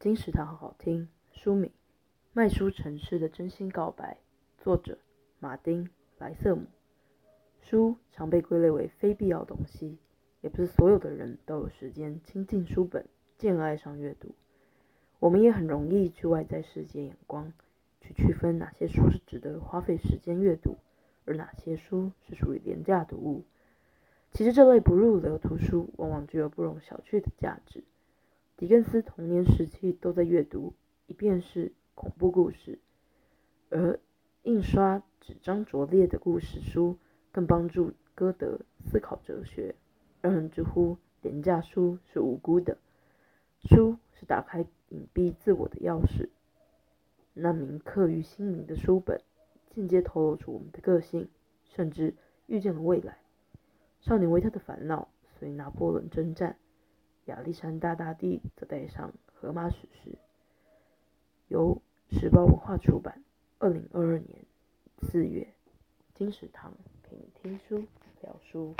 金石堂好好听。书名《卖书城市的真心告白》，作者马丁·莱瑟姆。书常被归类为非必要东西，也不是所有的人都有时间亲近书本，渐爱上阅读。我们也很容易去外在世界眼光，去区分哪些书是值得花费时间阅读，而哪些书是属于廉价读物。其实这类不入流图书，往往具有不容小觑的价值。狄更斯童年时期都在阅读。一便是恐怖故事，而印刷纸张拙劣的故事书更帮助歌德思考哲学，让人直呼廉价书是无辜的。书是打开隐蔽自我的钥匙，那铭刻于心灵的书本，间接透露出我们的个性，甚至预见了未来。少年维特的烦恼随拿破仑征战，亚历山大大帝则带上荷马史诗。由时报文化出版，二零二二年四月，金石堂陪你听书聊书。